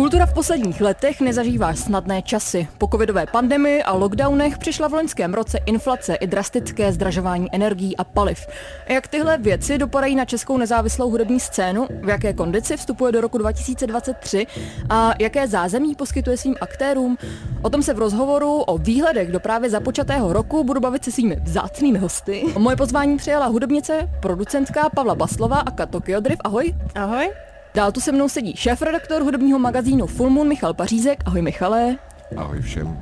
Kultura v posledních letech nezažívá snadné časy. Po covidové pandemii a lockdownech přišla v loňském roce inflace i drastické zdražování energií a paliv. Jak tyhle věci dopadají na českou nezávislou hudební scénu, v jaké kondici vstupuje do roku 2023 a jaké zázemí poskytuje svým aktérům, o tom se v rozhovoru o výhledech do právě započatého roku budu bavit se svými vzácnými hosty. Moje pozvání přijala hudebnice, producentka Pavla Baslova a Kato Kyodriv. Ahoj. Ahoj. Dál tu se mnou sedí šéf-redaktor hudebního magazínu Full Moon Michal Pařízek. Ahoj Michale. Ahoj všem.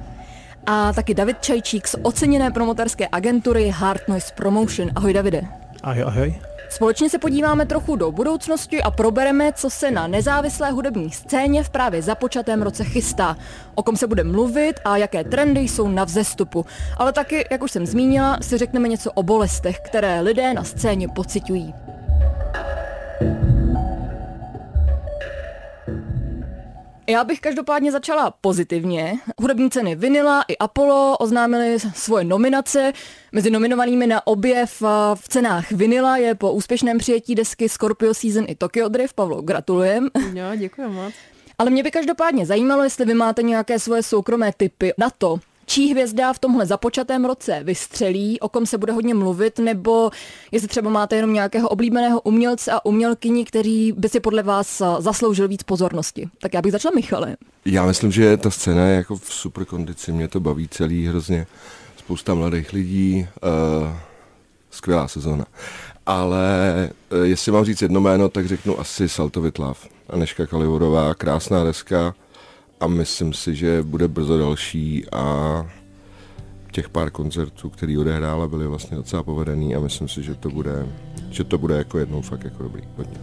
A taky David Čajčík z oceněné promoterské agentury Hard Noise Promotion. Ahoj Davide. Ahoj, ahoj. Společně se podíváme trochu do budoucnosti a probereme, co se na nezávislé hudební scéně v právě započatém roce chystá, o kom se bude mluvit a jaké trendy jsou na vzestupu. Ale taky, jak už jsem zmínila, si řekneme něco o bolestech, které lidé na scéně pocitují. Já bych každopádně začala pozitivně. Hudební ceny Vinila i Apollo oznámili svoje nominace. Mezi nominovanými na objev v cenách Vinila je po úspěšném přijetí desky Scorpio Season i Tokyo Drift. Pavlo, gratulujem. Jo, děkuji moc. Ale mě by každopádně zajímalo, jestli vy máte nějaké svoje soukromé typy na to, čí hvězda v tomhle započatém roce vystřelí, o kom se bude hodně mluvit, nebo jestli třeba máte jenom nějakého oblíbeného umělce a umělkyni, který by si podle vás zasloužil víc pozornosti. Tak já bych začala Michale. Já myslím, že ta scéna je jako v super kondici, mě to baví celý hrozně. Spousta mladých lidí, uh, skvělá sezóna. Ale uh, jestli mám říct jedno jméno, tak řeknu asi Saltovitlav. Aneška Kalivorová, krásná deska, a myslím si, že bude brzo další a těch pár koncertů, který odehrála, byly vlastně docela povedený a myslím si, že to bude, že to bude jako jednou fakt jako dobrý. Hodně.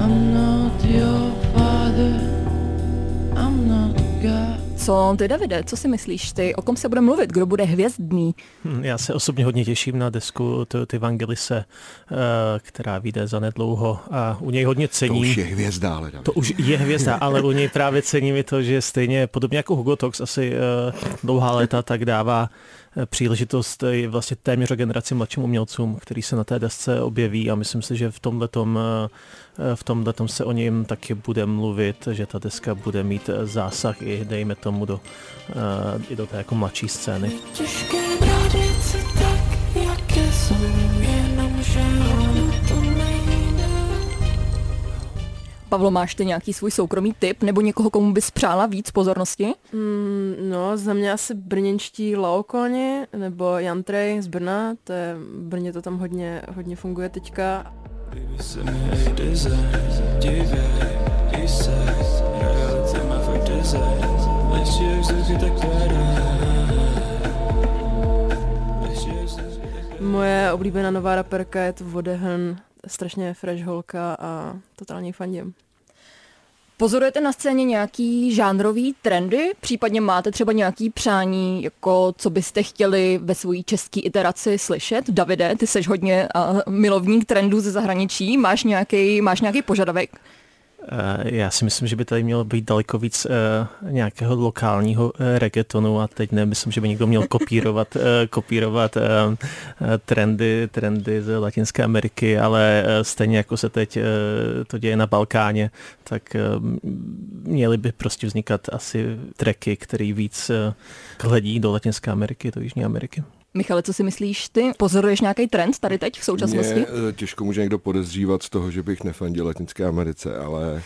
I'm not your father. Co ty, Davide, co si myslíš ty? O kom se bude mluvit? Kdo bude hvězdný? Hm, já se osobně hodně těším na desku ty Vangelise, eh, která vyjde za nedlouho a u něj hodně cením. To už je hvězda, ale Davide. To už je hvězda, ale u něj právě cením i to, že stejně podobně jako Hugo Tox asi eh, dlouhá léta, tak dává eh, příležitost vlastně téměř generaci mladším umělcům, který se na té desce objeví a myslím si, že v tomhle v tomhle se o něm taky bude mluvit, že ta deska bude mít zásah i dejme tomu do, i do té jako mladší scény. Těžké tak, jaké jsou, jenom Pavlo, máš ty nějaký svůj soukromý tip nebo někoho, komu bys přála víc pozornosti? Mm, no, za mě asi brněnští Laokoni nebo Jantrej z Brna, to je, v Brně to tam hodně, hodně funguje teďka. Baby, se mi design, dívej, i se, reality má fakt design, tak Moje oblíbená nová raperka je to Vodehn, strašně fresh holka a totálně fandím. Pozorujete na scéně nějaký žánrový trendy? Případně máte třeba nějaký přání, jako co byste chtěli ve své české iteraci slyšet? Davide, ty seš hodně uh, milovník trendů ze zahraničí. Máš nějaký, máš nějaký požadavek? Eh, já si myslím, že by tady mělo být daleko víc uh, nějakého lokálního uh, reggaetonu a teď nemyslím, že by někdo měl kopírovat, kopírovat trendy, trendy z Latinské Ameriky, ale stejně jako se teď to děje na Balkáně, tak měly by prostě vznikat asi tracky, který víc hledí do Latinské Ameriky, do Jižní Ameriky. Michale, co si myslíš ty? Pozoruješ nějaký trend tady teď v současnosti? Mě eh, těžko může někdo podezřívat z toho, že bych nefandil Latinské Americe, ale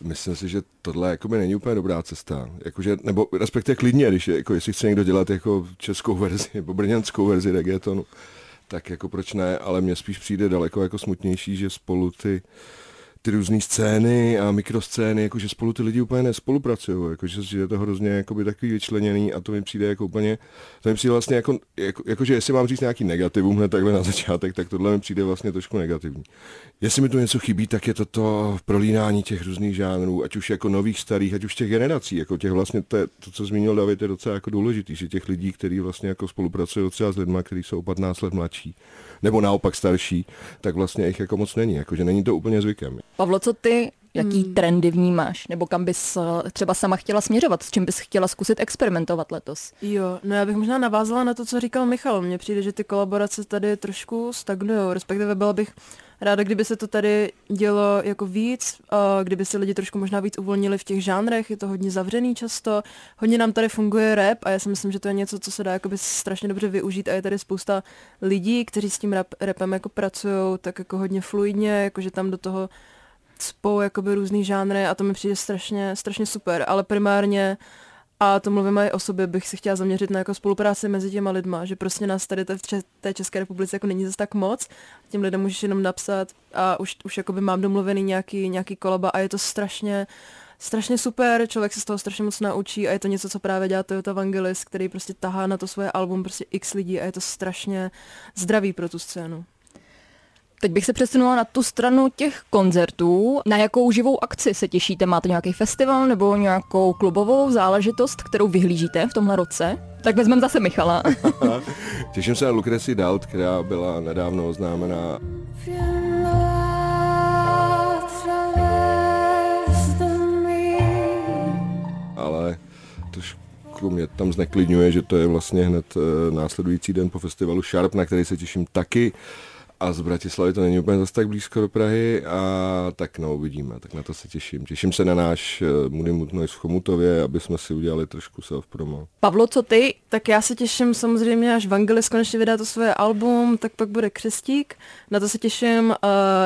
myslím si, že tohle jakoby není úplně dobrá cesta. Jakože, nebo respektive klidně, když je, jako, jestli chce někdo dělat jako českou verzi nebo brněnskou verzi reggaetonu, tak jako proč ne, ale mně spíš přijde daleko jako smutnější, že spolu ty ty různé scény a mikroscény, jakože spolu ty lidi úplně nespolupracují, jakože je to hrozně jakoby takový vyčleněný a to mi přijde jako úplně, to mi přijde vlastně jako, jako jakože jestli mám říct nějaký negativum hned takhle na začátek, tak tohle mi přijde vlastně trošku negativní. Jestli mi tu něco chybí, tak je to to prolínání těch různých žánrů, ať už jako nových, starých, ať už těch generací, jako těch vlastně, to, to co zmínil David, je docela jako důležitý, že těch lidí, kteří vlastně jako spolupracují třeba s lidmi, kteří jsou 15 let mladší, nebo naopak starší, tak vlastně jich jako moc není, jakože není to úplně zvykem. Pavlo, co ty Jaký hmm. trendy vnímáš? Nebo kam bys eh, třeba sama chtěla směřovat? S čím bys chtěla zkusit experimentovat letos? Jo, no já bych možná navázala na to, co říkal Michal. Mně přijde, že ty kolaborace tady trošku stagnují, respektive byla bych ráda, kdyby se to tady dělo jako víc, kdyby se lidi trošku možná víc uvolnili v těch žánrech, je to hodně zavřený často, hodně nám tady funguje rap a já si myslím, že to je něco, co se dá jakoby strašně dobře využít a je tady spousta lidí, kteří s tím rap, rapem jako pracují tak jako hodně fluidně, jakože tam do toho spou jakoby různý žánry a to mi přijde strašně, strašně super, ale primárně a to mluvím i o sobě, bych si chtěla zaměřit na jako spolupráci mezi těma lidma, že prostě nás tady v té České republice jako není zase tak moc. Těm lidem můžeš jenom napsat a už, už jakoby mám domluvený nějaký, nějaký kolaba a je to strašně strašně super, člověk se z toho strašně moc naučí a je to něco, co právě dělá Toyota Vangelis, který prostě tahá na to svoje album prostě x lidí a je to strašně zdravý pro tu scénu. Teď bych se přesunula na tu stranu těch koncertů. Na jakou živou akci se těšíte? Máte nějaký festival nebo nějakou klubovou záležitost, kterou vyhlížíte v tomhle roce? Tak vezmeme zase Michala. Těším se na Lucreci Dalt, která byla nedávno oznámená. Ale to mě tam zneklidňuje, že to je vlastně hned eh, následující den po festivalu Sharp, na který se těším taky a z Bratislavy to není úplně zase tak blízko do Prahy a tak no, uvidíme, tak na to se těším. Těším se na náš Moody Mood Noise v Chomutově, aby jsme si udělali trošku self-promo. Pavlo, co ty? Tak já se těším samozřejmě, až Vangelis konečně vydá to svoje album, tak pak bude Křestík. Na to se těším. Uh,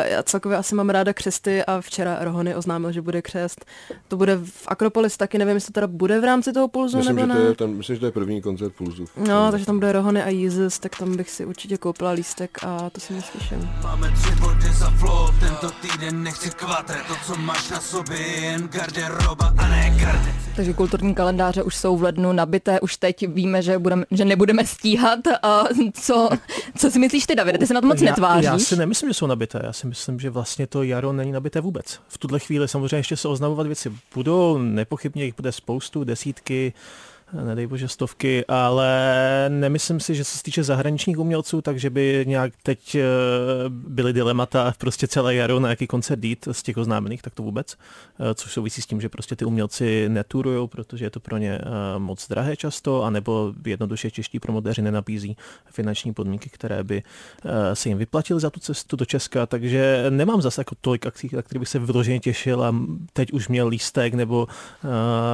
já celkově asi mám ráda křesty a včera Rohony oznámil, že bude křest. To bude v Akropolis taky, nevím, jestli to teda bude v rámci toho Pulzu myslím, nebo že ne. To je, tam, myslím, že to je první koncert Pulzu. No, takže tam bude Rohony a Jesus, tak tam bych si určitě koupila lístek a to si neslyším. Máme tři body za flow, tento týden nechci kvatre, to co máš na sobě jen garderoba a ne garde. Takže kulturní kalendáře už jsou v lednu nabité, už teď víme, že, budeme, že nebudeme stíhat. A co, co si myslíš ty, Davide? Ty se na to moc já, netváříš. Já si nemyslím, že jsou nabité. Já si myslím, že vlastně to jaro není nabité vůbec. V tuhle chvíli samozřejmě ještě se oznamovat věci budou, nepochybně jich bude spoustu, desítky, nedej bože stovky, ale nemyslím si, že se týče zahraničních umělců, takže by nějak teď eh, byly dilemata prostě celé jaro na jaký koncert jít z těch oznámených, tak to vůbec, eh, což souvisí s tím, že prostě ty umělci neturujou, protože je to pro ně eh, moc drahé často, anebo jednoduše čeští promotéři nenabízí finanční podmínky, které by se jim vyplatily za tu cestu do Česka, takže nemám zase jako tolik akcí, na který bych se vyloženě těšil a teď už měl lístek, nebo,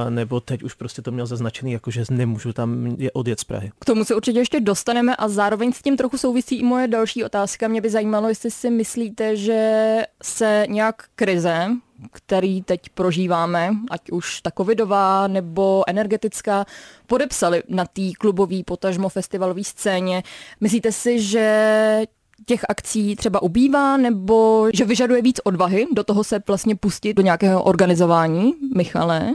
nebo teď už prostě to měl zaznačený jako že nemůžu tam je odjet z Prahy. K tomu se určitě ještě dostaneme a zároveň s tím trochu souvisí i moje další otázka. Mě by zajímalo, jestli si myslíte, že se nějak krize, který teď prožíváme, ať už ta covidová nebo energetická, podepsali na té klubové potažmo festivalové scéně. Myslíte si, že těch akcí třeba ubývá, nebo že vyžaduje víc odvahy do toho se vlastně pustit do nějakého organizování, Michale?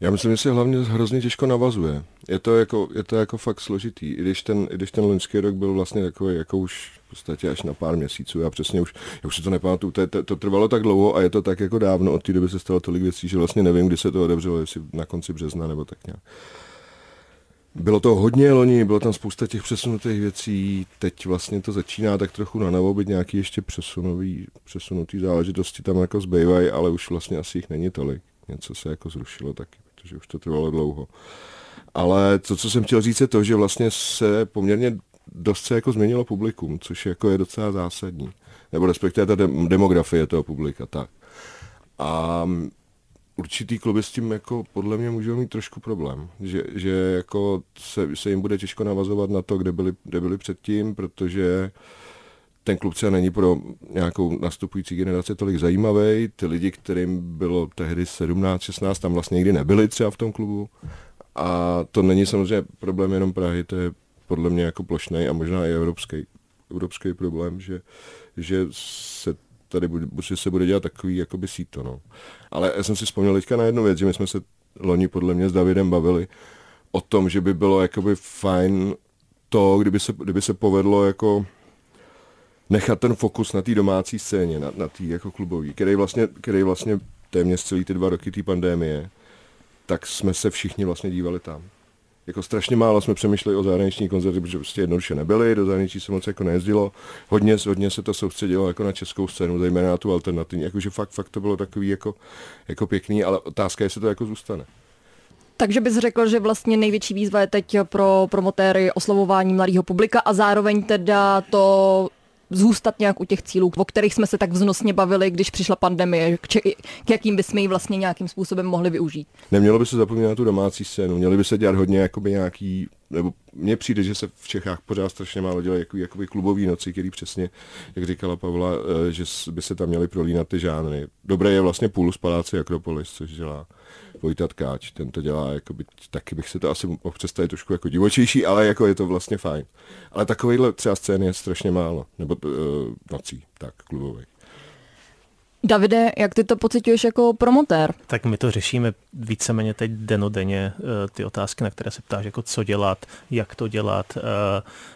Já myslím, že se hlavně hrozně těžko navazuje. Je to jako, je to jako fakt složitý. I když ten, i když ten loňský rok byl vlastně takový jako už v podstatě až na pár měsíců. Já přesně už, já už si to nepamatuju, to, to, to, trvalo tak dlouho a je to tak jako dávno, od té doby se stalo tolik věcí, že vlastně nevím, kdy se to odevřelo, jestli na konci března nebo tak nějak. Bylo to hodně loni, bylo tam spousta těch přesunutých věcí, teď vlastně to začíná tak trochu na novo být nějaký ještě přesunový, přesunutý záležitosti tam jako zbývají, ale už vlastně asi jich není tolik. Něco se jako zrušilo taky protože už to trvalo dlouho. Ale to, co jsem chtěl říct, je to, že vlastně se poměrně dost se jako změnilo publikum, což jako je docela zásadní. Nebo respektive ta demografie toho publika, tak. A určitý kluby s tím jako podle mě můžou mít trošku problém, že, že jako se, se jim bude těžko navazovat na to, kde byli, kde byli předtím, protože uh, ten klub třeba není pro nějakou nastupující generaci tolik zajímavý. Ty lidi, kterým bylo tehdy 17, 16, tam vlastně nikdy nebyli třeba v tom klubu. A to není samozřejmě problém jenom Prahy, to je podle mě jako plošný a možná i evropský, evropský problém, že, že se tady bude, se bude dělat takový jakoby síto. No. Ale já jsem si vzpomněl teďka na jednu věc, že my jsme se loni podle mě s Davidem bavili o tom, že by bylo jakoby fajn to, kdyby se, kdyby se povedlo jako nechat ten fokus na té domácí scéně, na, na té jako klubový, který vlastně, který vlastně téměř celý ty dva roky té pandémie, tak jsme se všichni vlastně dívali tam. Jako strašně málo jsme přemýšleli o zahraniční koncerty, protože prostě jednoduše nebyly, do zahraničí se moc jako nejezdilo. Hodně, hodně se to soustředilo jako na českou scénu, zejména na tu alternativní. Jakože fakt, fakt to bylo takový jako, jako pěkný, ale otázka je, jestli to jako zůstane. Takže bys řekl, že vlastně největší výzva je teď pro promotéry oslovování mladého publika a zároveň teda to zůstat nějak u těch cílů, o kterých jsme se tak vznosně bavili, když přišla pandemie, k, či, k jakým bychom ji vlastně nějakým způsobem mohli využít. Nemělo by se zapomínat na tu domácí scénu, měli by se dělat hodně jakoby nějaký, nebo mně přijde, že se v Čechách pořád strašně málo dělají jakoby, jakoby klubový noci, který přesně, jak říkala Pavla, eh, že by se tam měly prolínat ty žánry. Dobré je vlastně půl z Paláci Akropolis, což dělá Vojta Tkáč, ten to dělá, jakoby, taky bych se to asi mohl představit trošku jako divočejší, ale jako je to vlastně fajn. Ale takovýhle třeba scén je strašně málo, nebo uh, nocí, tak, klubový. Davide, jak ty to pocituješ jako promotér? Tak my to řešíme víceméně teď denodenně, eh, ty otázky, na které se ptáš, jako co dělat, jak to dělat, eh,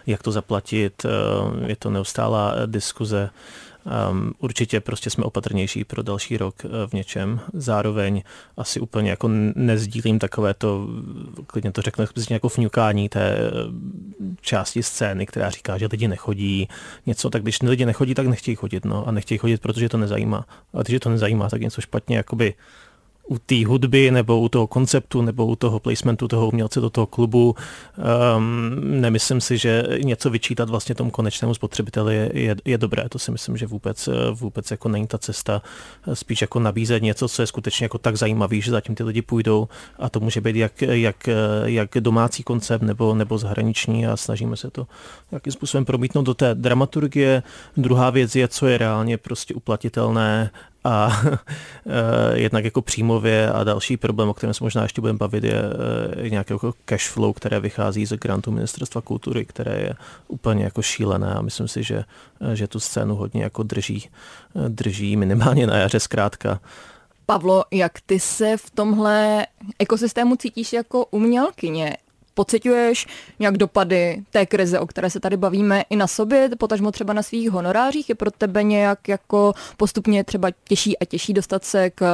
jak to zaplatit, je to neustálá diskuze. Um, určitě prostě jsme opatrnější pro další rok uh, v něčem. Zároveň asi úplně jako nezdílím takové to, klidně to řeknu, jako vňukání té eh, části scény, která říká, že lidi nechodí, něco, tak když lidi nechodí, tak nechtějí chodit, no, a nechtějí chodit, protože to nezajímá. A když to nezajímá, tak něco špatně jakoby u té hudby nebo u toho konceptu nebo u toho placementu toho umělce do toho klubu. Um, nemyslím si, že něco vyčítat vlastně tomu konečnému spotřebiteli je, je, je dobré. To si myslím, že vůbec, vůbec jako není ta cesta. Spíš jako nabízet něco, co je skutečně jako tak zajímavý, že zatím ty lidi půjdou a to může být jak, jak, jak domácí koncept nebo, nebo zahraniční a snažíme se to nějakým způsobem promítnout do té dramaturgie. Druhá věc je, co je reálně prostě uplatitelné a eh, jednak jako příjmově a další problém, o kterém se možná ještě budeme bavit, je eh, nějaké jako cash flow, které vychází z grantu Ministerstva kultury, které je úplně jako šílené a myslím si, že, eh, že tu scénu hodně jako drží, drží minimálně na jaře zkrátka. Pavlo, jak ty se v tomhle ekosystému cítíš jako umělkyně? Pociťuješ nějak dopady té krize, o které se tady bavíme, i na sobě, potažmo třeba na svých honorářích? Je pro tebe nějak jako postupně třeba těžší a těžší dostat se k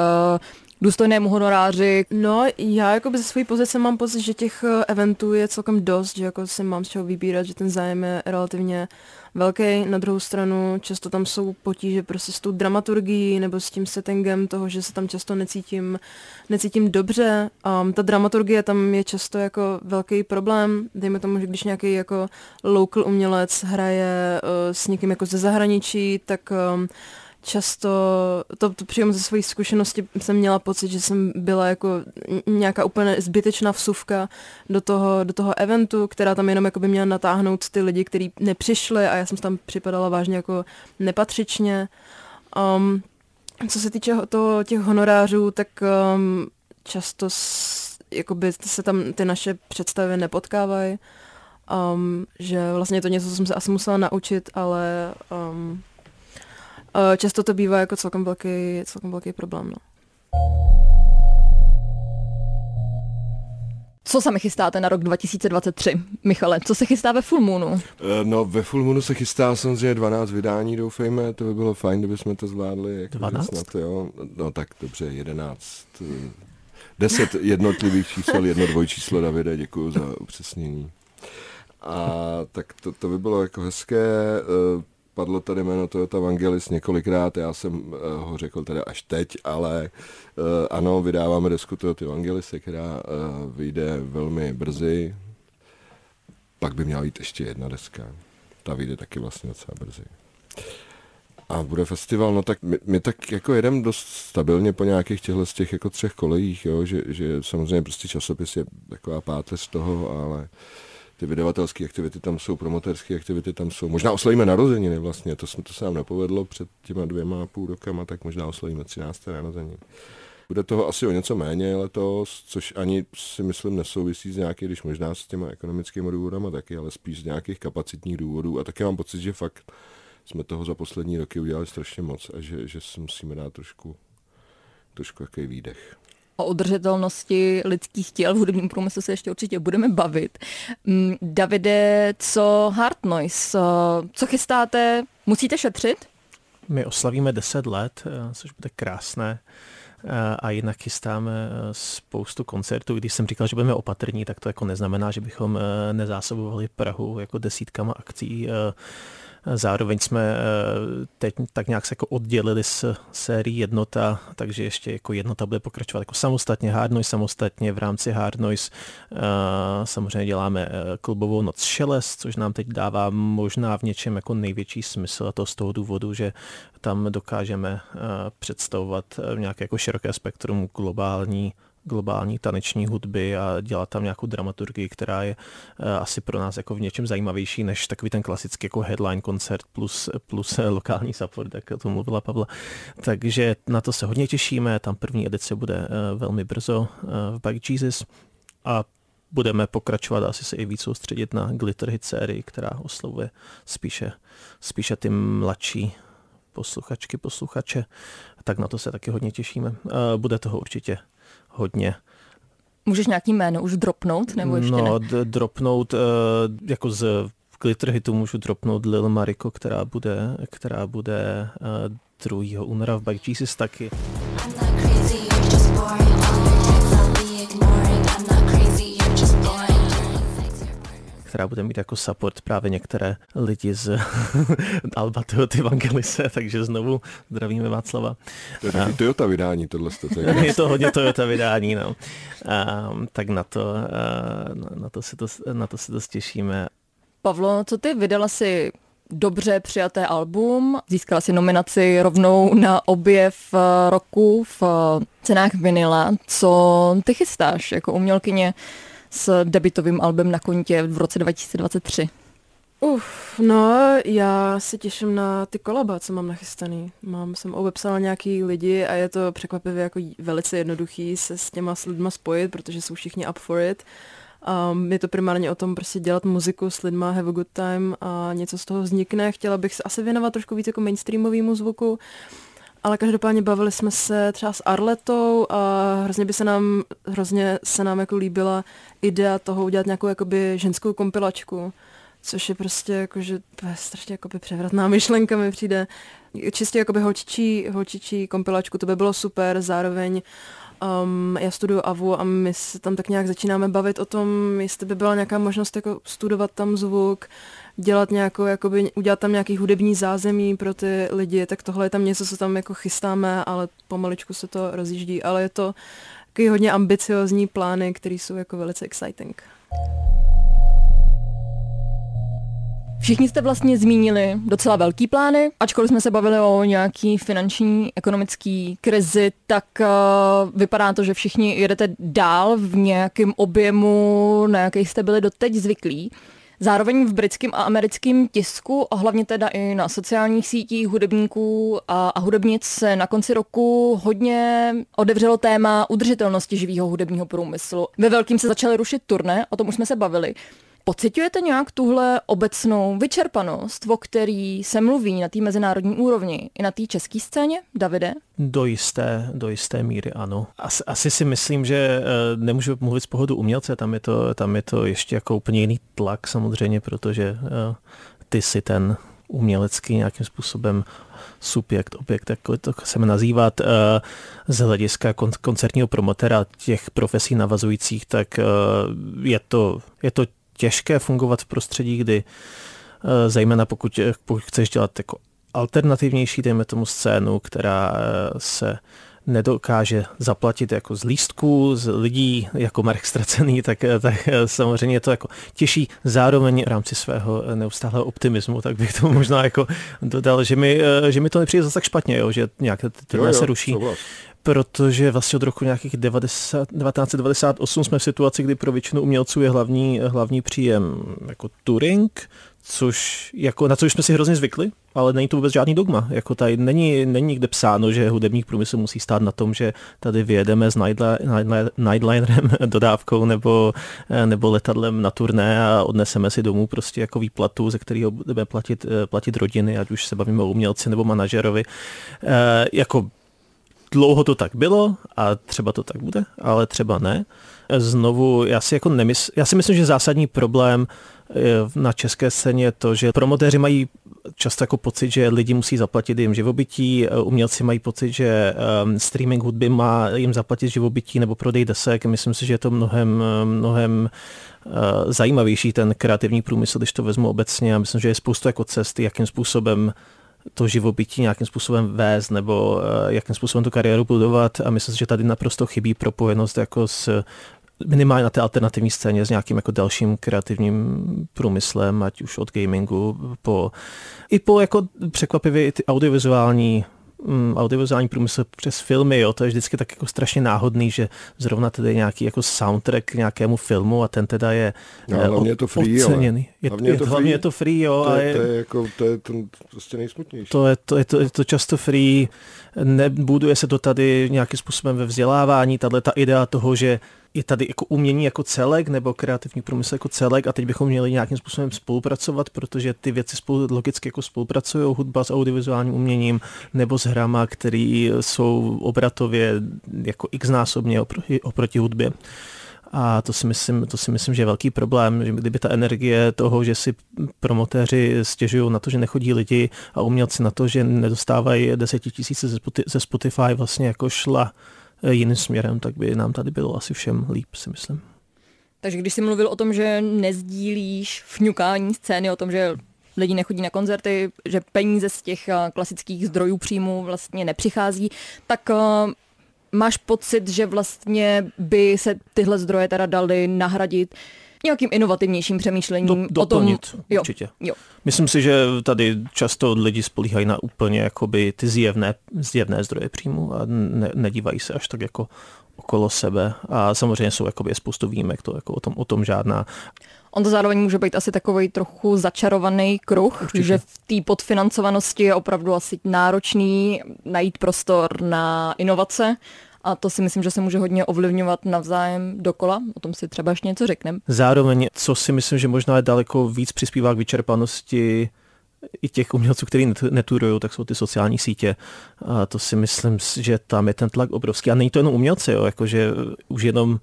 důstojnému honoráři. No, já jako ze své pozice mám pocit, že těch eh, eventů je celkem dost, že jako si mám z čeho vybírat, že ten zájem je relativně velký. Na druhou stranu často tam jsou potíže prostě s tou dramaturgií nebo s tím settingem toho, že se tam často necítím, necítím dobře. Um, ta dramaturgie tam je často jako velký problém. Dejme tomu, že když nějaký jako local umělec hraje uh, s někým jako ze zahraničí, tak um, často, to, to přímo ze své zkušenosti jsem měla pocit, že jsem byla jako nějaká úplně zbytečná vsuvka do toho, do toho eventu, která tam jenom jako by měla natáhnout ty lidi, kteří nepřišli a já jsem tam připadala vážně jako nepatřičně. Um, co se týče toho, těch honorářů, tak um, často s, jakoby se tam ty naše představy nepotkávají. Um, že vlastně je to něco, co jsem se asi musela naučit, ale um, často to bývá jako celkem velký, celkem velký problém. No. Co sami chystáte na rok 2023? Michale, co se chystá ve Full Moonu? Eh, no, ve Full Moonu se chystá samozřejmě 12 vydání, doufejme, to by bylo fajn, kdyby jsme to zvládli. Jako 12? Snad, jo. No tak dobře, 11. 10 jednotlivých čísel, jedno dvojčíslo Davide, děkuji za upřesnění. A tak to, to by bylo jako hezké. Eh, padlo tady jméno Toyota Vangelis několikrát, já jsem uh, ho řekl teda až teď, ale uh, ano, vydáváme desku Toyota Vangelis, která uh, vyjde velmi brzy. Pak by měla být ještě jedna deska. Ta vyjde taky vlastně docela brzy. A bude festival, no tak my, my tak jako jedem dost stabilně po nějakých těchto z těch jako třech kolejích, jo, že, že samozřejmě prostě časopis je taková páteř toho, ale uh, ty vydavatelské aktivity tam jsou, promotérské aktivity tam jsou. Možná oslavíme narozeniny vlastně, to, to se nám nepovedlo před těma dvěma a půl rokama, tak možná oslavíme 13. narozeniny. Bude toho asi o něco méně letos, což ani si myslím nesouvisí s nějaký, když možná s těma ekonomickými důvodama taky, ale spíš z nějakých kapacitních důvodů. A také mám pocit, že fakt jsme toho za poslední roky udělali strašně moc a že, že si musíme dát trošku, trošku jaký výdech o udržitelnosti lidských těl v hudebním průmyslu se ještě určitě budeme bavit. Mm, Davide, co Hard Noise? Co chystáte? Musíte šetřit? My oslavíme 10 let, eh, což bude krásné. a jinak chystáme spoustu koncertů. Když jsem říkal, že budeme opatrní, tak to jako neznamená, že bychom nezásobovali Prahu jako desítkama akcí Zároveň jsme eh, teď tak nějak se jako oddělili s sérií jednota, takže ještě jako jednota bude pokračovat jako samostatně, Hard Noise samostatně, v rámci Hard Noise. Eh, samozřejmě děláme eh, klubovou noc Šeles, což nám teď dává možná v něčem jako největší smysl a to z toho důvodu, že tam dokážeme představovat nějaké jako široké spektrum globální globální taneční hudby a dělat tam nějakou dramaturgii, která je eh, asi pro nás jako v něčem zajímavější než takový ten klasický jako headline koncert plus, plus eh, lokální support, jak to mluvila Pavla. Takže na to se hodně těšíme, tam první edice bude eh, velmi brzo v Bike Jesus a budeme pokračovat asi se i víc soustředit na Glitter Hit sérii, která oslovuje spíše, spíše ty mladší posluchačky, posluchače, tak na to se taky hodně těšíme. Bude toho určitě hodně. Můžeš nějaký jméno už dropnout, nebo ještě no, ne? dropnout, uh, jako z Glitter hitu můžu dropnout Lil Mariko, která bude, která bude uh, 2. února v Bike Jesus taky. Která bude mít jako support právě některé lidi z Alba Toyota Evangelise, takže znovu zdravíme Václava. To je taky Toyota vydání tohle. To je to hodně Toyota vydání, no. A, tak na to, a, na, to se to, na to se dost těšíme. Pavlo, co ty vydala si dobře přijaté album, získala si nominaci rovnou na objev roku v cenách vinila. Co ty chystáš jako umělkyně s debitovým albem na kontě v roce 2023? Uf, no, já se těším na ty kolaba, co mám nachystaný. Mám, jsem obepsala nějaký lidi a je to překvapivě jako velice jednoduchý se s těma s lidma spojit, protože jsou všichni up for it. Um, je to primárně o tom prostě dělat muziku s lidma, have a good time a něco z toho vznikne. Chtěla bych se asi věnovat trošku víc jako mainstreamovému zvuku. Ale každopádně bavili jsme se třeba s Arletou a hrozně by se nám, hrozně se nám jako líbila idea toho udělat nějakou jakoby ženskou kompilačku, což je prostě jako, že to je strašně jakoby převratná myšlenka mi přijde. Čistě jakoby holčičí, holčičí kompilačku, to by bylo super, zároveň Um, já studuju AVU a my se tam tak nějak začínáme bavit o tom, jestli by byla nějaká možnost jako studovat tam zvuk, dělat nějakou, jakoby, udělat tam nějaký hudební zázemí pro ty lidi, tak tohle je tam něco, co tam jako chystáme, ale pomaličku se to rozjíždí, ale je to takový hodně ambiciozní plány, které jsou jako velice exciting. Všichni jste vlastně zmínili docela velký plány, ačkoliv jsme se bavili o nějaký finanční, ekonomický krizi, tak uh, vypadá to, že všichni jedete dál v nějakém objemu, na jaký jste byli doteď zvyklí. Zároveň v britském a americkém tisku a hlavně teda i na sociálních sítích hudebníků a, a hudebnic se na konci roku hodně odevřelo téma udržitelnosti živého hudebního průmyslu. Ve velkým se začaly rušit turné, o tom už jsme se bavili. Pocitujete nějak tuhle obecnou vyčerpanost, o který se mluví na té mezinárodní úrovni i na té české scéně, Davide? Do jisté, do jisté míry ano. Asi, asi si myslím, že eh, nemůžu mluvit z pohodu umělce, tam je, to, tam je to ještě jako úplně jiný tlak samozřejmě, protože eh, ty si ten umělecký nějakým způsobem subjekt, objekt, jak to chceme nazývat, eh, z hlediska koncertního promotera těch profesí navazujících, tak je to, je to těžké fungovat v prostředí, kdy eh, zejména pokud, eh, pokud chceš dělat jako alternativnější, dejme tomu scénu, která eh, se nedokáže zaplatit jako z lístků, z lidí jako mark ztracený, tak, tak samozřejmě je to jako těžší zároveň v rámci svého neustálého optimismu, tak bych to možná jako dodal, že mi, že mi to nepřijde zase tak špatně, jo, že nějak to se ruší. Souhlas protože vlastně od roku nějakých 90, 1998 jsme v situaci, kdy pro většinu umělců je hlavní, hlavní příjem jako touring, což jako, na co jsme si hrozně zvykli, ale není to vůbec žádný dogma. Jako tady není, není nikde psáno, že hudebník průmysl musí stát na tom, že tady vyjedeme s Nightlinerem dodávkou nebo, nebo letadlem na turné a odneseme si domů prostě jako výplatu, ze kterého budeme platit, platit rodiny, ať už se bavíme o umělci nebo manažerovi. E, jako dlouho to tak bylo a třeba to tak bude, ale třeba ne. Znovu, já si jako nemysl, já si myslím, že zásadní problém eh, na české scéně je to, že promotéři mají často jako pocit, že lidi musí zaplatit jim živobytí, umělci mají pocit, že um, streaming hudby má jim zaplatit živobytí nebo prodej desek. Myslím si, že je to mnohem, mnohem uh, zajímavější ten kreativní průmysl, když to vezmu obecně. Myslím, že je spoustu jako cest, jakým způsobem to živobytí nějakým způsobem vést nebo uh, jakým způsobem tu kariéru budovat. A myslím si, že tady naprosto chybí propojenost jako s minimálně na té alternativní scéně s nějakým jako dalším kreativním průmyslem, ať už od gamingu po i po jako překvapivě ty audiovizuální audiovizuální průmysl přes filmy, jo, to je vždycky tak jako strašně náhodný, že zrovna tedy nějaký jako soundtrack k nějakému filmu a ten teda je no, hlavně je to free, oceněný. Je, hlavně, je, to hlavně free. je to free, jo. To je, je, to je, jako, to je ten prostě nejsmutnější. To je to, je to, je to často free, nebuduje se to tady nějakým způsobem ve vzdělávání, tahle ta idea toho, že je tady jako umění jako celek nebo kreativní průmysl jako celek a teď bychom měli nějakým způsobem spolupracovat, protože ty věci spolu logicky jako spolupracují, hudba s audiovizuálním uměním nebo s hrama, které jsou obratově jako xnásobně oproti, oproti hudbě. A to si, myslím, to si myslím, že je velký problém, že kdyby ta energie toho, že si promotéři stěžují na to, že nechodí lidi a umělci na to, že nedostávají desetitisíce ze Spotify vlastně jako šla Eh, jiným směrem, tak by nám tady bylo asi všem líp, si myslím. Takže když jsi mluvil o tom, že nezdílíš fňukání scény, o tom, že lidi nechodí na koncerty, že peníze z těch eh, klasických zdrojů příjmu vlastně nepřichází, tak uh, máš pocit, že vlastně by se tyhle zdroje teda daly nahradit nějakým inovativnějším přemýšlením Do, doplnit, o tom. Jo, určitě. Jo. Myslím si, že tady často lidi spolíhají na úplně jakoby ty zjevné, zjevné zdroje příjmu a ne, nedívají se až tak jako okolo sebe a samozřejmě jsou jakoby spoustu výjimek, to jako o tom, o tom žádná. On to zároveň může být asi takový trochu začarovaný kruh, Určitě. že v té podfinancovanosti je opravdu asi náročný najít prostor na inovace a to si myslím, že se může hodně ovlivňovat navzájem dokola. O tom si třeba ještě něco řekneme. Zároveň, co si myslím, že možná je daleko víc přispívá k vyčerpanosti i těch umělců, kteří neturují, tak jsou ty sociální sítě. A to si myslím, že tam je ten tlak obrovský. A není to jenom umělci, jo, jakože už jenom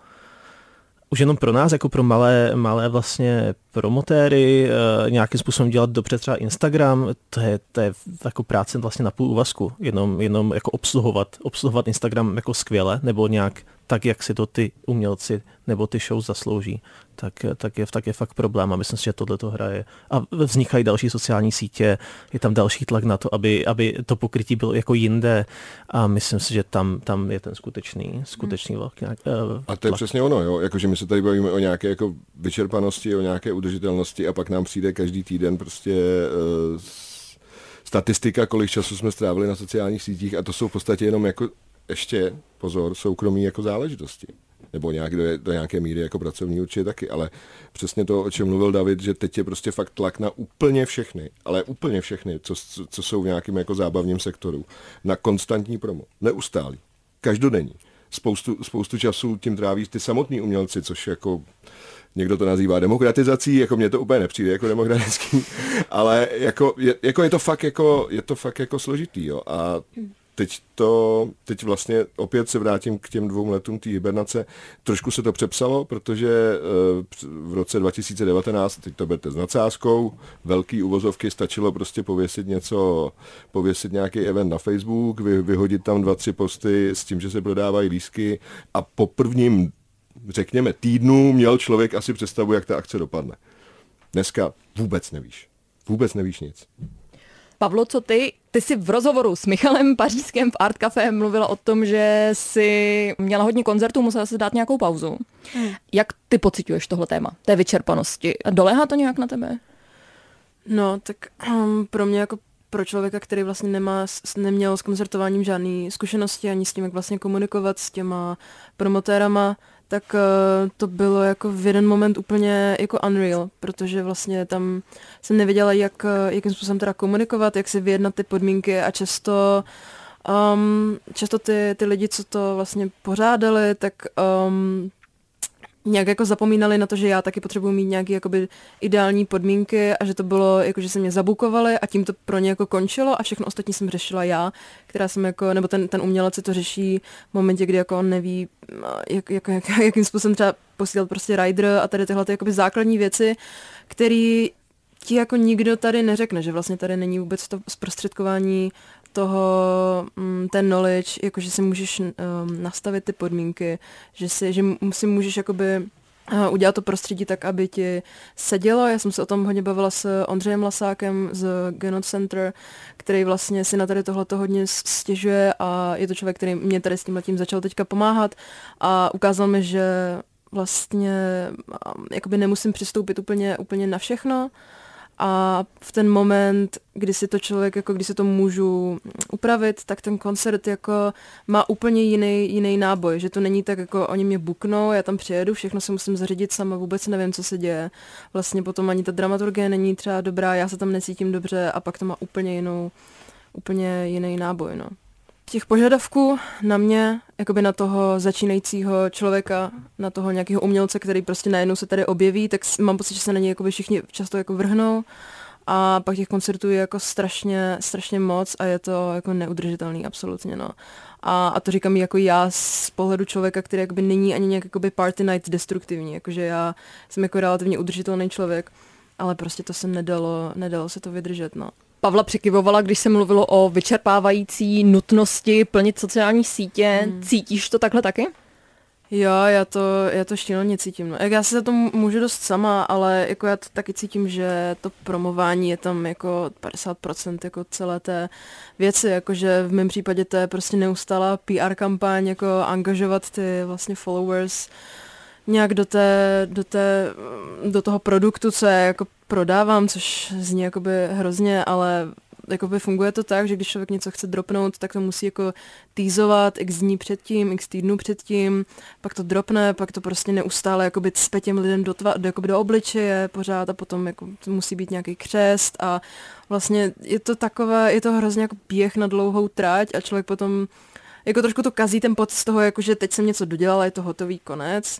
už jenom pro nás, jako pro malé, malé vlastně promotéry, e, nějakým způsobem dělat dobře třeba Instagram, to je, to je jako práce vlastně na půl úvazku, jenom, jenom jako obsluhovat, obsluhovat Instagram jako skvěle, nebo nějak tak, jak si to ty umělci nebo ty show zaslouží, tak, tak, je, tak je fakt problém a myslím si, že tohle to hraje. A vznikají další sociální sítě, je tam další tlak na to, aby, aby to pokrytí bylo jako jinde a myslím si, že tam, tam je ten skutečný, skutečný velký uh, A to je přesně ono, jo? Jakože my se tady bavíme o nějaké jako vyčerpanosti, o nějaké udržitelnosti a pak nám přijde každý týden prostě uh, statistika, kolik času jsme strávili na sociálních sítích a to jsou v podstatě jenom jako ještě, pozor, soukromí jako záležitosti. Nebo nějak do, do nějaké míry jako pracovní určitě taky, ale přesně to, o čem mluvil David, že teď je prostě fakt tlak na úplně všechny, ale úplně všechny, co, co jsou v nějakém jako zábavním sektoru, na konstantní promo, neustálý, každodenní. Spoustu, spoustu času tím tráví ty samotní umělci, což jako někdo to nazývá demokratizací, jako mně to úplně nepřijde jako demokratický, ale jako je, jako je to fakt jako, je to fakt jako složitý, jo. A teď to, teď vlastně opět se vrátím k těm dvou letům té hibernace. Trošku se to přepsalo, protože eh, v roce 2019, teď to berte s nadsázkou, velký uvozovky stačilo prostě pověsit něco, pověsit nějaký event na Facebook, vy, vyhodit tam dva, tři posty s tím, že se prodávají lísky a po prvním, řekněme, týdnu měl člověk asi představu, jak ta akce dopadne. Dneska vůbec nevíš. Vůbec nevíš nic. Pavlo, co ty? Ty jsi v rozhovoru s Michalem Pařížském v Art Café mluvila o tom, že jsi měla hodně koncertů, musela si dát nějakou pauzu. Hmm. Jak ty pocituješ tohle téma, té vyčerpanosti? Doléhá to nějak na tebe? No, tak um, pro mě jako pro člověka, který vlastně nemá, neměl s koncertováním žádné zkušenosti ani s tím, jak vlastně komunikovat s těma promotérama, tak uh, to bylo jako v jeden moment úplně jako unreal, protože vlastně tam jsem nevěděla, jak, uh, jakým způsobem teda komunikovat, jak si vyjednat ty podmínky a často um, často ty, ty lidi, co to vlastně pořádali, tak um, nějak jako zapomínali na to, že já taky potřebuji mít nějaké jakoby ideální podmínky a že to bylo, jako že se mě zabukovali a tím to pro ně jako končilo a všechno ostatní jsem řešila já, která jsem jako, nebo ten, ten umělec si to řeší v momentě, kdy jako on neví, jak, jak, jak, jakým způsobem třeba posílat prostě rider a tady tyhle ty jakoby základní věci, které ti jako nikdo tady neřekne, že vlastně tady není vůbec to zprostředkování toho, mm, ten knowledge, jakože si můžeš um, nastavit ty podmínky, že si, že si můžeš jakoby udělat to prostředí tak, aby ti sedělo. Já jsem se o tom hodně bavila s Ondřejem Lasákem z Genot Center, který vlastně si na tady tohleto hodně stěžuje a je to člověk, který mě tady s tím letím začal teďka pomáhat a ukázal mi, že vlastně jakoby nemusím přistoupit úplně, úplně na všechno, a v ten moment, kdy si to člověk, jako když si to můžu upravit, tak ten koncert jako má úplně jiný, jiný náboj, že to není tak jako oni mě buknou, já tam přijedu, všechno se musím zařídit sama, vůbec nevím, co se děje. Vlastně potom ani ta dramaturgie není třeba dobrá, já se tam necítím dobře a pak to má úplně jinou, úplně jiný náboj, no. Těch požadavků na mě, jakoby na toho začínajícího člověka, na toho nějakého umělce, který prostě najednou se tady objeví, tak mám pocit, že se na něj jakoby všichni často jako vrhnou a pak těch koncertů je jako strašně, strašně moc a je to jako neudržitelný absolutně, no. A, a to říkám jako já z pohledu člověka, který jakoby není ani nějak jakoby party night destruktivní, jakože já jsem jako relativně udržitelný člověk, ale prostě to se nedalo, nedalo se to vydržet, no. Pavla přikyvovala, když se mluvilo o vyčerpávající nutnosti plnit sociální sítě. Hmm. Cítíš to takhle taky? Jo, já to, já to šíleně cítím. No. Já si za to můžu dost sama, ale jako já to taky cítím, že to promování je tam jako 50% jako celé té věci, jakože v mém případě to je prostě neustálá PR kampaň, jako angažovat ty vlastně followers nějak do, té, do, té, do toho produktu, co je jako prodávám, což zní jakoby hrozně, ale jakoby funguje to tak, že když člověk něco chce dropnout, tak to musí jako týzovat x dní předtím, x týdnů předtím, pak to dropne, pak to prostě neustále jakoby cpe těm lidem do, tva, do, jakoby do obličeje pořád a potom jako musí být nějaký křest a vlastně je to takové, je to hrozně jako běh na dlouhou trať a člověk potom jako trošku to kazí ten pocit z toho, jako že teď jsem něco dodělala, je to hotový konec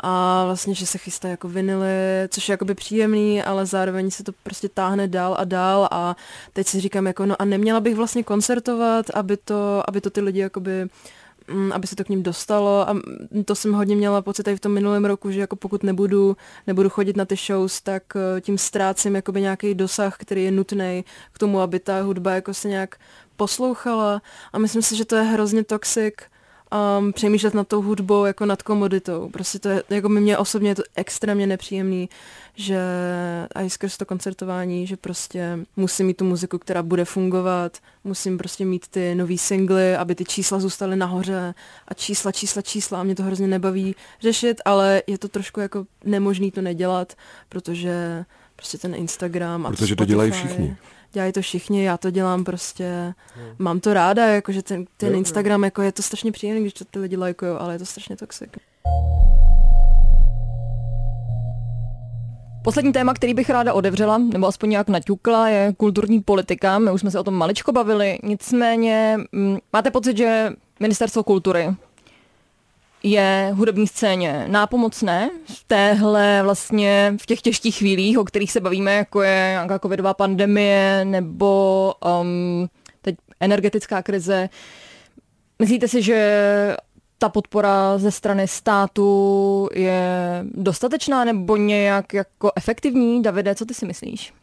a vlastně, že se chystá jako vinily, což je jakoby příjemný, ale zároveň se to prostě táhne dál a dál a teď si říkám jako no a neměla bych vlastně koncertovat, aby to, aby to ty lidi jakoby mm, aby se to k ním dostalo. A to jsem hodně měla pocit i v tom minulém roku, že jako pokud nebudu, nebudu chodit na ty shows, tak eh, tím ztrácím jakoby nějaký dosah, který je nutný k tomu, aby ta hudba jako se nějak poslouchala. A myslím si, že to je hrozně toxic um, přemýšlet nad tou hudbou jako nad komoditou. Prostě to je, jako mě osobně je to extrémně nepříjemný, že a i skrz to koncertování, že prostě musím mít tu muziku, která bude fungovat, musím prostě mít ty nový singly, aby ty čísla zůstaly nahoře a čísla, čísla, čísla a mě to hrozně nebaví řešit, ale je to trošku jako nemožný to nedělat, protože prostě ten Instagram a Protože to, Spotify, to dělají všichni dělají to všichni, já to dělám prostě, hmm. mám to ráda, jakože ten, ten jo, Instagram, jako je to strašně příjemný, když to ty lidi lajkují, ale je to strašně toxic. Poslední téma, který bych ráda odevřela, nebo aspoň nějak naťukla, je kulturní politika. My už jsme se o tom maličko bavili, nicméně m, máte pocit, že ministerstvo kultury je hudební scéně nápomocné v téhle vlastně v těch těžkých chvílích, o kterých se bavíme, jako je nějaká covidová pandemie nebo um, teď energetická krize. Myslíte si, že ta podpora ze strany státu je dostatečná nebo nějak jako efektivní? Davide, co ty si myslíš?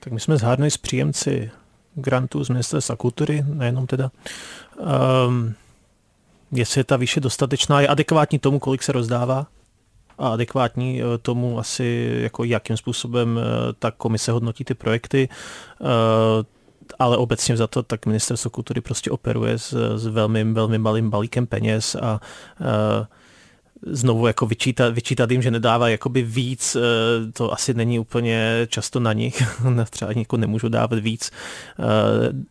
Tak my jsme zhádli s příjemci grantů z Ministerstva kultury, nejenom teda. Um, jestli je ta výše dostatečná, je adekvátní tomu, kolik se rozdává a adekvátní eh, tomu asi, jako jakým způsobem eh, ta komise hodnotí ty projekty, eh, ale obecně za to tak ministerstvo kultury prostě operuje s, s velmi, velmi malým balíkem peněz a znovu jako vyčítat, vyčítat jim, že nedává jakoby víc, to asi není úplně často na nich, třeba jako nemůžu dávat víc.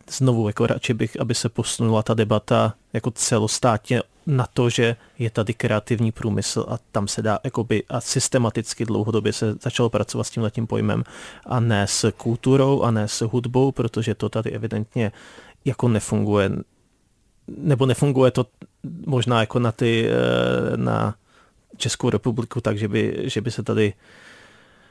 Znovu jako radši bych, aby se posunula ta debata jako celostátně na to, že je tady kreativní průmysl a tam se dá jakoby, a systematicky dlouhodobě se začalo pracovat s tím letím pojmem a ne s kulturou a ne s hudbou, protože to tady evidentně jako nefunguje nebo nefunguje to možná jako na ty eh, na Českou republiku, takže by, že by se tady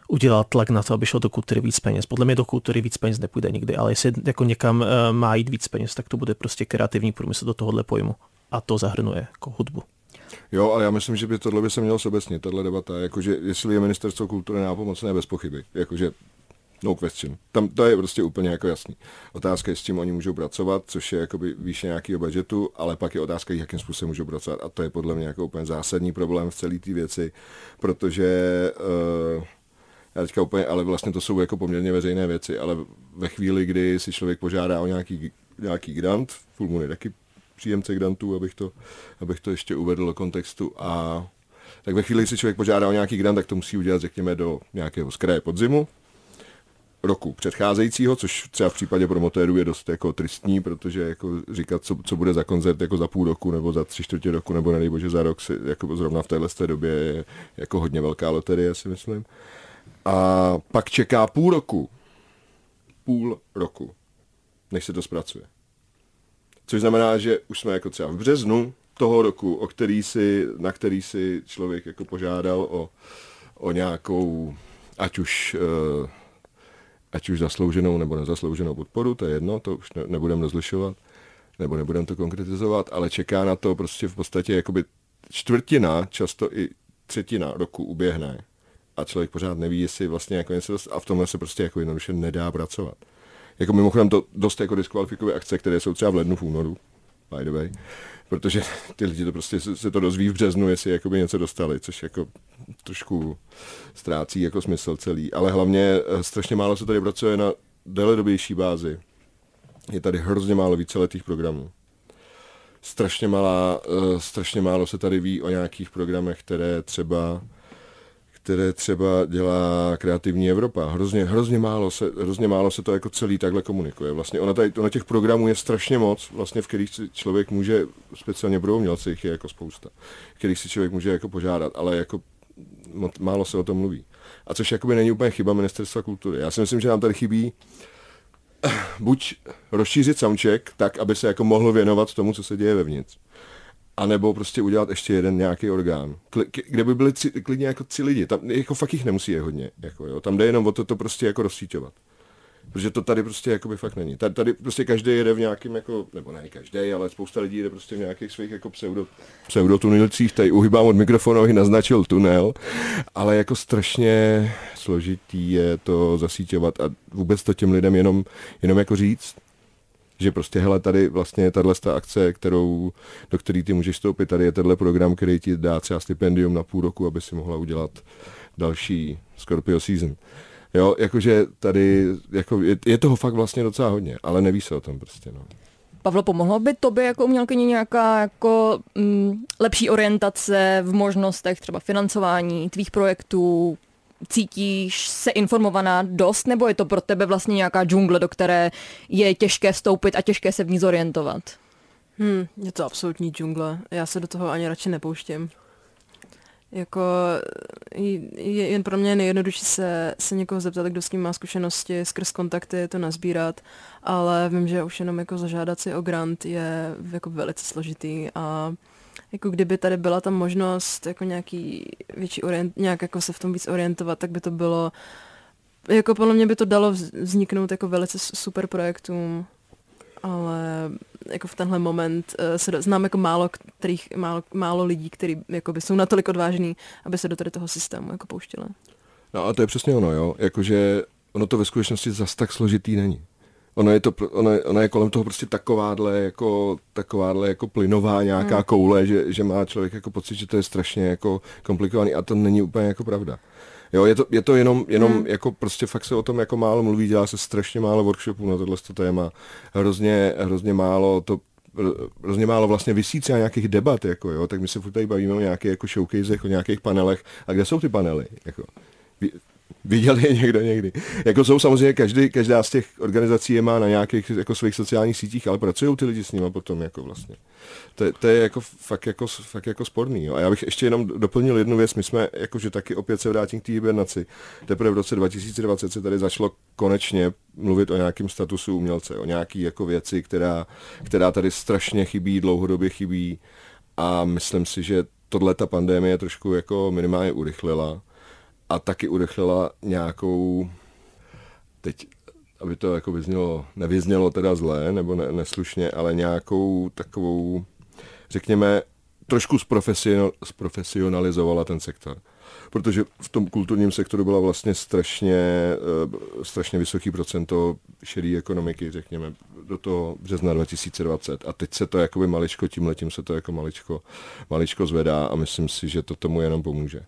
udělal tlak na to, aby šlo do kultury víc peněz. Podle mě do kultury víc peněz nepůjde nikdy, ale jestli jako někam uh, má jít víc peněz, tak to bude prostě kreativní průmysl do tohohle pojmu. A to zahrnuje jako hudbu. Jo, ale já myslím, že by tohle by se mělo sobecnit, tahle debata, jakože jestli je ministerstvo kultury nápomocné bez pochyby, jakože no question. Tam to je prostě úplně jako jasný. Otázka je, s čím oni můžou pracovat, což je jakoby výše nějakého budžetu, ale pak je otázka, jakým způsobem můžou pracovat. A to je podle mě jako úplně zásadní problém v celé té věci, protože uh, já teďka úplně, ale vlastně to jsou jako poměrně veřejné věci, ale ve chvíli, kdy si člověk požádá o nějaký, nějaký grant, Full je taky příjemce grantů, abych to, abych to ještě uvedl do kontextu a tak ve chvíli, kdy si člověk požádá o nějaký grant, tak to musí udělat, řekněme, do nějakého zkraje podzimu, roku předcházejícího, což třeba v případě promotérů je dost jako tristní, protože jako říkat, co, co bude za koncert jako za půl roku nebo za tři čtvrtě roku nebo bože za rok, si, jako zrovna v téhle době je jako hodně velká loterie, si myslím. A pak čeká půl roku, půl roku, než se to zpracuje. Což znamená, že už jsme jako třeba v březnu toho roku, o který si, na který si člověk jako požádal o, o nějakou, ať už uh, ať už zaslouženou nebo nezaslouženou podporu, to je jedno, to už ne, nebudeme rozlišovat, nebo nebudeme to konkretizovat, ale čeká na to prostě v podstatě jakoby čtvrtina, často i třetina roku uběhne a člověk pořád neví, jestli vlastně jako něco dost, a v tomhle se prostě jako jednoduše nedá pracovat. Jako mimochodem to dost jako diskvalifikuje akce, které jsou třeba v lednu, v únoru, by the way, protože ty lidi to prostě se to dozví v březnu, jestli jakoby něco dostali, což jako trošku ztrácí jako smysl celý. Ale hlavně eh, strašně málo se tady pracuje na deledobější bázi. Je tady hrozně málo víceletých programů. Strašně, malá, uh, strašně málo se tady ví o nějakých programech, které třeba které třeba dělá kreativní Evropa. Hrozně, hrozně, málo se, hrozně málo se to jako celý takhle komunikuje. Vlastně ona tady, ona těch programů je strašně moc, vlastně v kterých si člověk může, speciálně pro umělce jich je jako spousta, v kterých si člověk může jako požádat, ale jako málo se o tom mluví. A což jakoby není úplně chyba ministerstva kultury. Já si myslím, že nám tady chybí buď rozšířit soundcheck tak, aby se jako mohlo věnovat tomu, co se děje vevnitř a nebo prostě udělat ještě jeden nějaký orgán, kde by byly tři, klidně jako tři lidi. Tam jako fakt jich nemusí je hodně. Jako, jo. Tam jde jenom o to, to prostě jako rozsíťovat. Protože to tady prostě jako by fakt není. Tady, tady prostě každý jede v nějakým jako, nebo ne každý, ale spousta lidí jede prostě v nějakých svých jako pseudo, pseudotunilcích. Tady uhybám od mikrofonu, abych naznačil tunel, ale jako strašně složitý je to zasíťovat a vůbec to těm lidem jenom, jenom jako říct že prostě hele, tady vlastně tahle akce, kterou, do které ty můžeš vstoupit, tady je tenhle program, který ti dá třeba stipendium na půl roku, aby si mohla udělat další Scorpio season. Jo, jakože tady jako je, je toho fakt vlastně docela hodně, ale neví se o tom prostě. No. Pavlo, pomohlo by tobě jako umělkyni nějaká jako mm, lepší orientace v možnostech třeba financování tvých projektů, cítíš se informovaná dost, nebo je to pro tebe vlastně nějaká džungle, do které je těžké vstoupit a těžké se v ní zorientovat? Hmm, je to absolutní džungle. Já se do toho ani radši nepouštím. Jako je, jen pro mě je nejjednodušší se, se někoho zeptat, kdo s tím má zkušenosti, skrz kontakty to nazbírat, ale vím, že už jenom jako zažádat si o grant je jako velice složitý a jako kdyby tady byla ta možnost jako nějaký větší orient, nějak jako se v tom víc orientovat, tak by to bylo, jako podle mě by to dalo vzniknout jako velice super projektům, ale jako v tenhle moment uh, se do, znám jako málo, kterých, málo, málo lidí, kteří jako by jsou natolik odvážní, aby se do tady toho systému jako pouštili. No a to je přesně ono, jo. Jakože ono to ve skutečnosti zas tak složitý není ono je, to, ono, je, ono je kolem toho prostě takováhle jako, takováhle jako plynová nějaká hmm. koule, že, že má člověk jako pocit, že to je strašně jako komplikovaný a to není úplně jako pravda. Jo, je to, je to jenom, jenom hmm. jako prostě fakt se o tom jako málo mluví, dělá se strašně málo workshopů na tohle téma, hrozně, hrozně málo to hrozně málo vlastně vysí třeba nějakých debat, jako jo, tak my se furt tady bavíme o nějakých jako showcasech, o nějakých panelech. A kde jsou ty panely? Jako, Viděl je někdo někdy. Jako jsou samozřejmě, každý, každá z těch organizací je má na nějakých jako svých sociálních sítích, ale pracují ty lidi s nimi potom jako vlastně. To, to je jako fakt jako, fakt jako sporný. Jo. A já bych ještě jenom doplnil jednu věc. My jsme, jakože taky opět se vrátím k té hibernaci. Teprve v roce 2020 se tady začalo konečně mluvit o nějakém statusu umělce, o nějaký jako věci, která, která tady strašně chybí, dlouhodobě chybí. A myslím si, že tohle ta pandémie trošku jako minimálně urychlila a taky urychlila nějakou, teď, aby to jako vyznělo, nevyznělo teda zlé nebo ne, neslušně, ale nějakou takovou, řekněme, trošku zprofesionalizovala ten sektor protože v tom kulturním sektoru byla vlastně strašně, eh, strašně vysoký procento šedé ekonomiky, řekněme, do toho března 2020. A teď se to jakoby maličko, tímhletím se to jako maličko, maličko zvedá a myslím si, že to tomu jenom pomůže.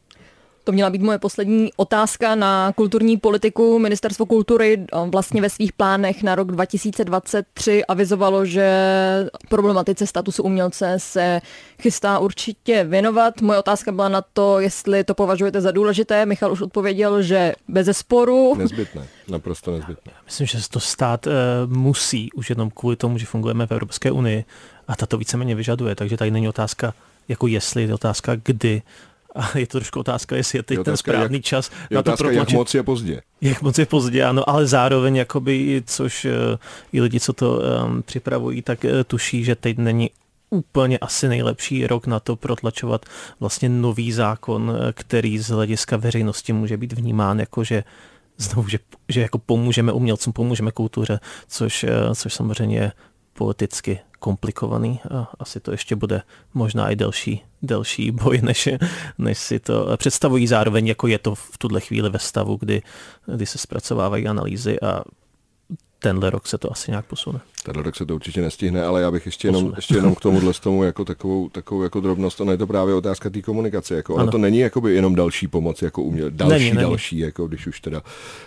To měla být moje poslední otázka na kulturní politiku. Ministerstvo kultury eh, vlastně ve svých plánech na rok 2023 avizovalo, že problematice statusu umělce se chystá určitě věnovat. Moje otázka byla na to, jestli to považujete za důležité. Michal už odpověděl, že bez zesporu. Nezbytné, naprosto nezbytné. Myslím, že se to stát uh, musí už jenom kvůli tomu, že fungujeme v Evropské unii a ta to víceméně vyžaduje. Takže tady není otázka jako jestli, je otázka kdy a je to trošku otázka, jestli je teď je ten správný jak, čas je na to otázka, protlačit. jak moc je pozdě. Jak moc je pozdě, ano, ale zároveň, jakoby, což uh, i lidi, co to um, připravují, tak uh, tuší, že teď není úplně asi nejlepší rok na to protlačovat vlastně nový zákon, eh, který z hlediska veřejnosti může být vnímán jako, že znovu, že, že jako pomůžeme umělcům, pomůžeme kultuře, což, což samozřejmě je politicky komplikovaný a asi to ještě bude možná i delší, delší boj, než, než si to představují zároveň, jako je to v tuhle chvíli ve stavu, kdy, kdy se zpracovávají analýzy a tenhle rok se to asi nějak posune. Tenhle rok se to určitě nestihne, ale já bych ještě jenom, ještě jenom k tomuhle tomu jako takovou, takovou jako drobnost, ono je to právě otázka té komunikace. Jako, ono to není jakoby jenom další pomoc, jako uměl, další, není, není. další, jako když už teda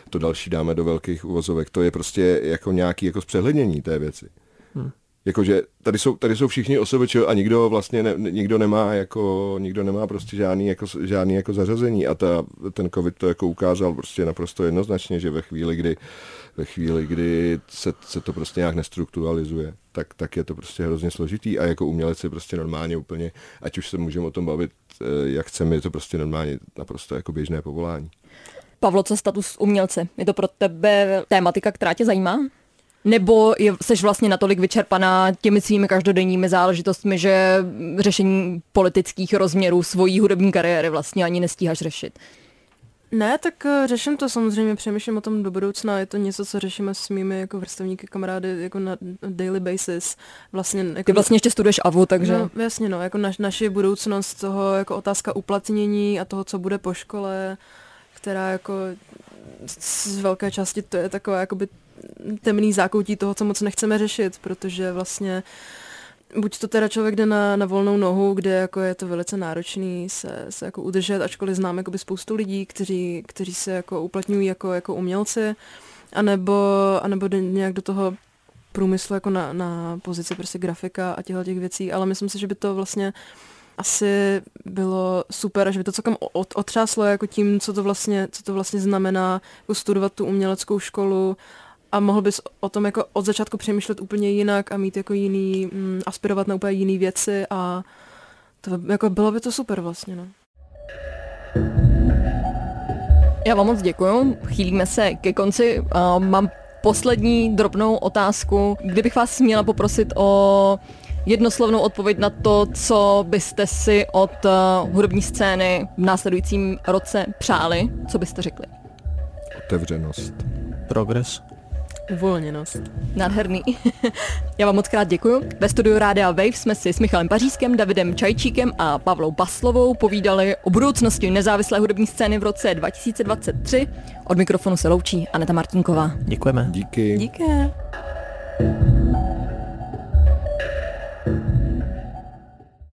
to další dáme do velkých uvozovek, to je prostě jako nějaký jako zpřehlednění té věci. Hmm. Jakože tady jsou, tady jsou všichni OSVČ a nikdo vlastně ne, nikdo nemá jako, nikdo nemá prostě žádný jako, žádný jako zařazení a ta, ten covid to jako ukázal prostě naprosto jednoznačně, že ve chvíli, kdy ve chvíli, kdy se, se to prostě nějak nestrukturalizuje, tak, tak je to prostě hrozně složitý a jako umělec je prostě normálně úplně, ať už se můžeme o tom bavit, eh, jak chceme, je to prostě normálně naprosto jako běžné povolání. Pavlo, co status umělce? Je to pro tebe tématika, která tě zajímá? Nebo je, seš vlastně natolik vyčerpaná těmi svými každodenními záležitostmi, že řešení politických rozměrů svojí hudební kariéry vlastně ani nestíháš řešit? Ne, tak eh, řeším to samozřejmě, přemýšlím o tom do budoucna, je to něco, co řešíme s mými jako vrstevníky, kamarády jako na daily basis. Vlastně, jako Ty vlastně ještě studuješ AVU, takže... No, jasně, no, jako naš, naši budoucnost toho, jako otázka uplatnění a toho, co bude po škole, která jako z velké části to je taková jakoby temný zákoutí toho, co moc nechceme řešit, protože vlastně buď to teda člověk jde na, na volnou nohu, kde jako je to velice náročný se, se jako udržet, ačkoliv znám jakoby spoustu lidí, kteří, kteří se jako uplatňují jako, jako umělci, anebo, anebo nějak do toho průmyslu jako na, na pozici prostě grafika a těchto těch věcí, ale myslím si, že by to vlastně asi bylo super a že by to celkem otřáslo jako tím, co to vlastně, co to vlastně znamená jako studovat tu uměleckou školu a mohl bys o tom jako od začátku přemýšlet úplně jinak a mít jako jiný, mm, aspirovat na úplně jiné věci a to jako bylo by to super vlastně, no. Já vám moc děkuju. Chýlíme se ke konci. Uh, mám poslední drobnou otázku. Kdybych vás měla poprosit o jednoslovnou odpověď na to, co byste si od uh, hudební scény v následujícím roce přáli, co byste řekli? Otevřenost. Progres. Uvolněnost. Nádherný. Já vám moc krát děkuji. Ve studiu Rádia Wave jsme si s Michalem Pařískem, Davidem Čajčíkem a Pavlou Baslovou povídali o budoucnosti nezávislé hudební scény v roce 2023. Od mikrofonu se loučí Aneta Martinková. Děkujeme. Díky. Díky.